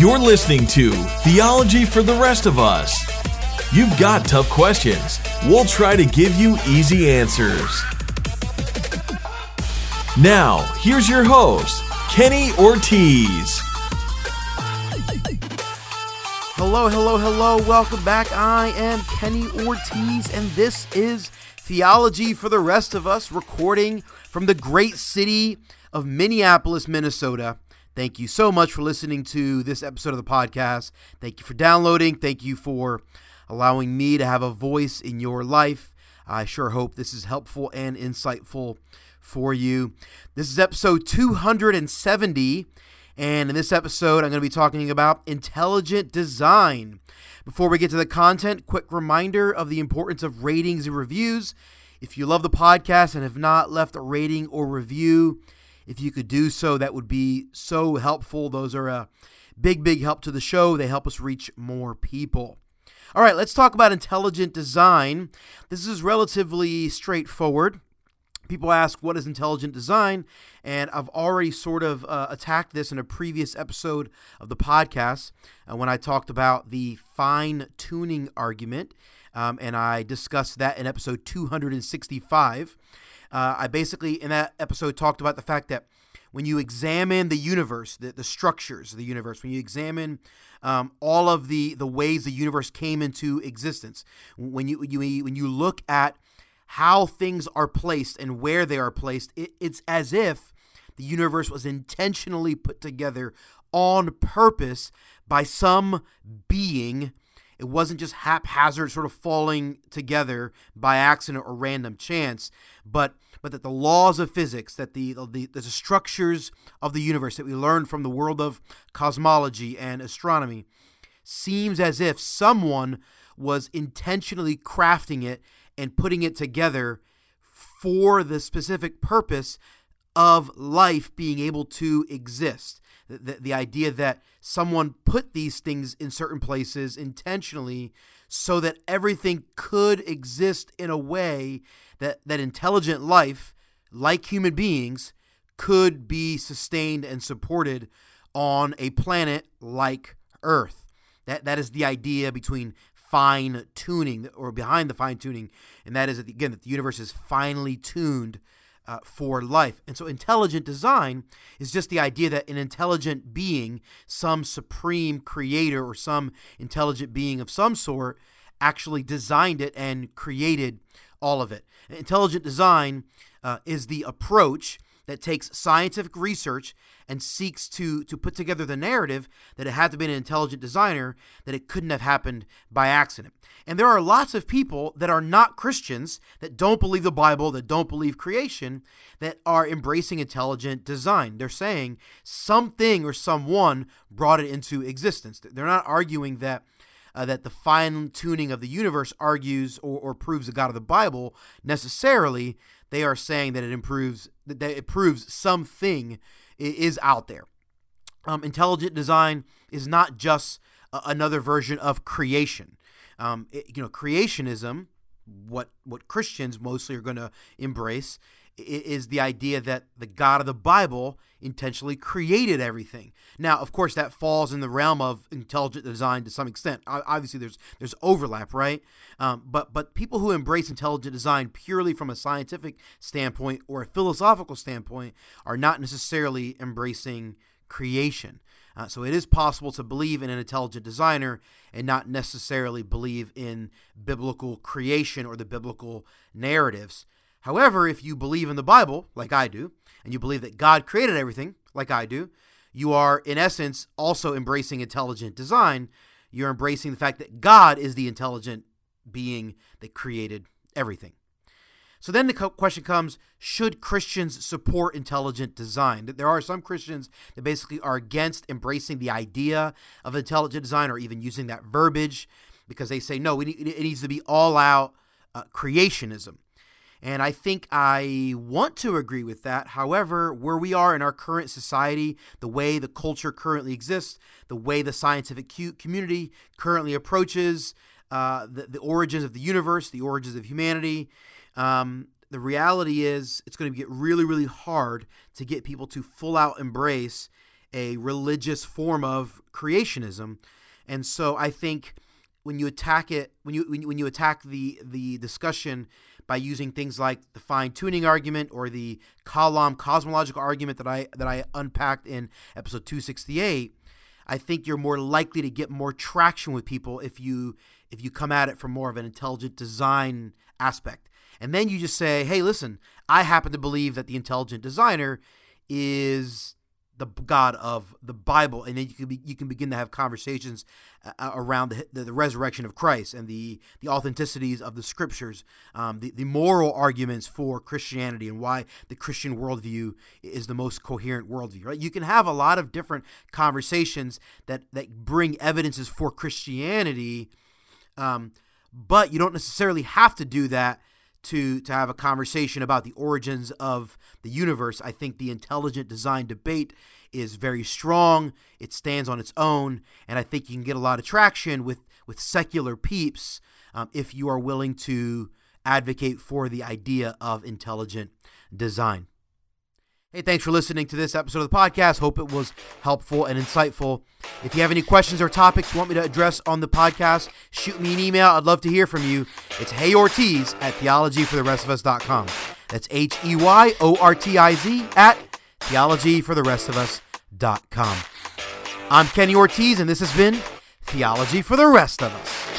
You're listening to Theology for the Rest of Us. You've got tough questions. We'll try to give you easy answers. Now, here's your host, Kenny Ortiz. Hello, hello, hello. Welcome back. I am Kenny Ortiz, and this is Theology for the Rest of Us, recording from the great city of Minneapolis, Minnesota. Thank you so much for listening to this episode of the podcast. Thank you for downloading. Thank you for allowing me to have a voice in your life. I sure hope this is helpful and insightful for you. This is episode 270. And in this episode, I'm going to be talking about intelligent design. Before we get to the content, quick reminder of the importance of ratings and reviews. If you love the podcast and have not left a rating or review, if you could do so, that would be so helpful. Those are a big, big help to the show. They help us reach more people. All right, let's talk about intelligent design. This is relatively straightforward. People ask, what is intelligent design? And I've already sort of uh, attacked this in a previous episode of the podcast uh, when I talked about the fine tuning argument. Um, and I discussed that in episode 265. Uh, I basically, in that episode, talked about the fact that when you examine the universe, the, the structures of the universe, when you examine um, all of the, the ways the universe came into existence, when you, you when you look at how things are placed and where they are placed, it, it's as if the universe was intentionally put together on purpose by some being it wasn't just haphazard, sort of falling together by accident or random chance, but but that the laws of physics, that the, the the structures of the universe that we learn from the world of cosmology and astronomy, seems as if someone was intentionally crafting it and putting it together for the specific purpose of life being able to exist. The, the, the, idea that someone put these things in certain places intentionally so that everything could exist in a way that, that intelligent life, like human beings, could be sustained and supported on a planet like Earth. That, that is the idea between fine tuning or behind the fine tuning, and that is again, that the universe is finely tuned uh, for life. And so, intelligent design is just the idea that an intelligent being, some supreme creator or some intelligent being of some sort, actually designed it and created all of it. Intelligent design uh, is the approach that takes scientific research and seeks to to put together the narrative that it had to be an intelligent designer that it couldn't have happened by accident. And there are lots of people that are not Christians that don't believe the Bible, that don't believe creation, that are embracing intelligent design. They're saying something or someone brought it into existence. They're not arguing that uh, that the fine tuning of the universe argues or, or proves the God of the Bible necessarily. They are saying that it improves that it proves something is out there. Um, intelligent design is not just a, another version of creation. Um, it, you know, creationism, what what Christians mostly are going to embrace, is the idea that the God of the Bible intentionally created everything. Now, of course, that falls in the realm of intelligent design to some extent. Obviously, there's there's overlap, right? Um, but but people who embrace intelligent design purely from a scientific standpoint or a philosophical standpoint are not necessarily embracing creation. Uh, so it is possible to believe in an intelligent designer and not necessarily believe in biblical creation or the biblical narratives. However, if you believe in the Bible, like I do, and you believe that God created everything, like I do, you are, in essence, also embracing intelligent design. You're embracing the fact that God is the intelligent being that created everything. So then the question comes should Christians support intelligent design? There are some Christians that basically are against embracing the idea of intelligent design or even using that verbiage because they say, no, it needs to be all out uh, creationism. And I think I want to agree with that. However, where we are in our current society, the way the culture currently exists, the way the scientific community currently approaches uh, the, the origins of the universe, the origins of humanity, um, the reality is it's going to get really, really hard to get people to full out embrace a religious form of creationism. And so I think when you attack it, when you when, when you attack the the discussion by using things like the fine tuning argument or the Kalam cosmological argument that I that I unpacked in episode 268, I think you're more likely to get more traction with people if you if you come at it from more of an intelligent design aspect. And then you just say, "Hey, listen, I happen to believe that the intelligent designer is the God of the Bible, and then you can be, you can begin to have conversations uh, uh, around the, the, the, resurrection of Christ and the the authenticities of the Scriptures, um, the the moral arguments for Christianity and why the Christian worldview is the most coherent worldview. Right? You can have a lot of different conversations that that bring evidences for Christianity, um, but you don't necessarily have to do that to to have a conversation about the origins of the universe. I think the intelligent design debate is very strong. It stands on its own, and I think you can get a lot of traction with with secular peeps um, if you are willing to advocate for the idea of intelligent design. Hey, thanks for listening to this episode of the podcast. Hope it was helpful and insightful. If you have any questions or topics you want me to address on the podcast, shoot me an email. I'd love to hear from you. It's Hey Ortiz at theologyfortherestofus.com. That's H E Y O R T I Z at theologyfortherestofus.com. I'm Kenny Ortiz, and this has been Theology for the Rest of Us.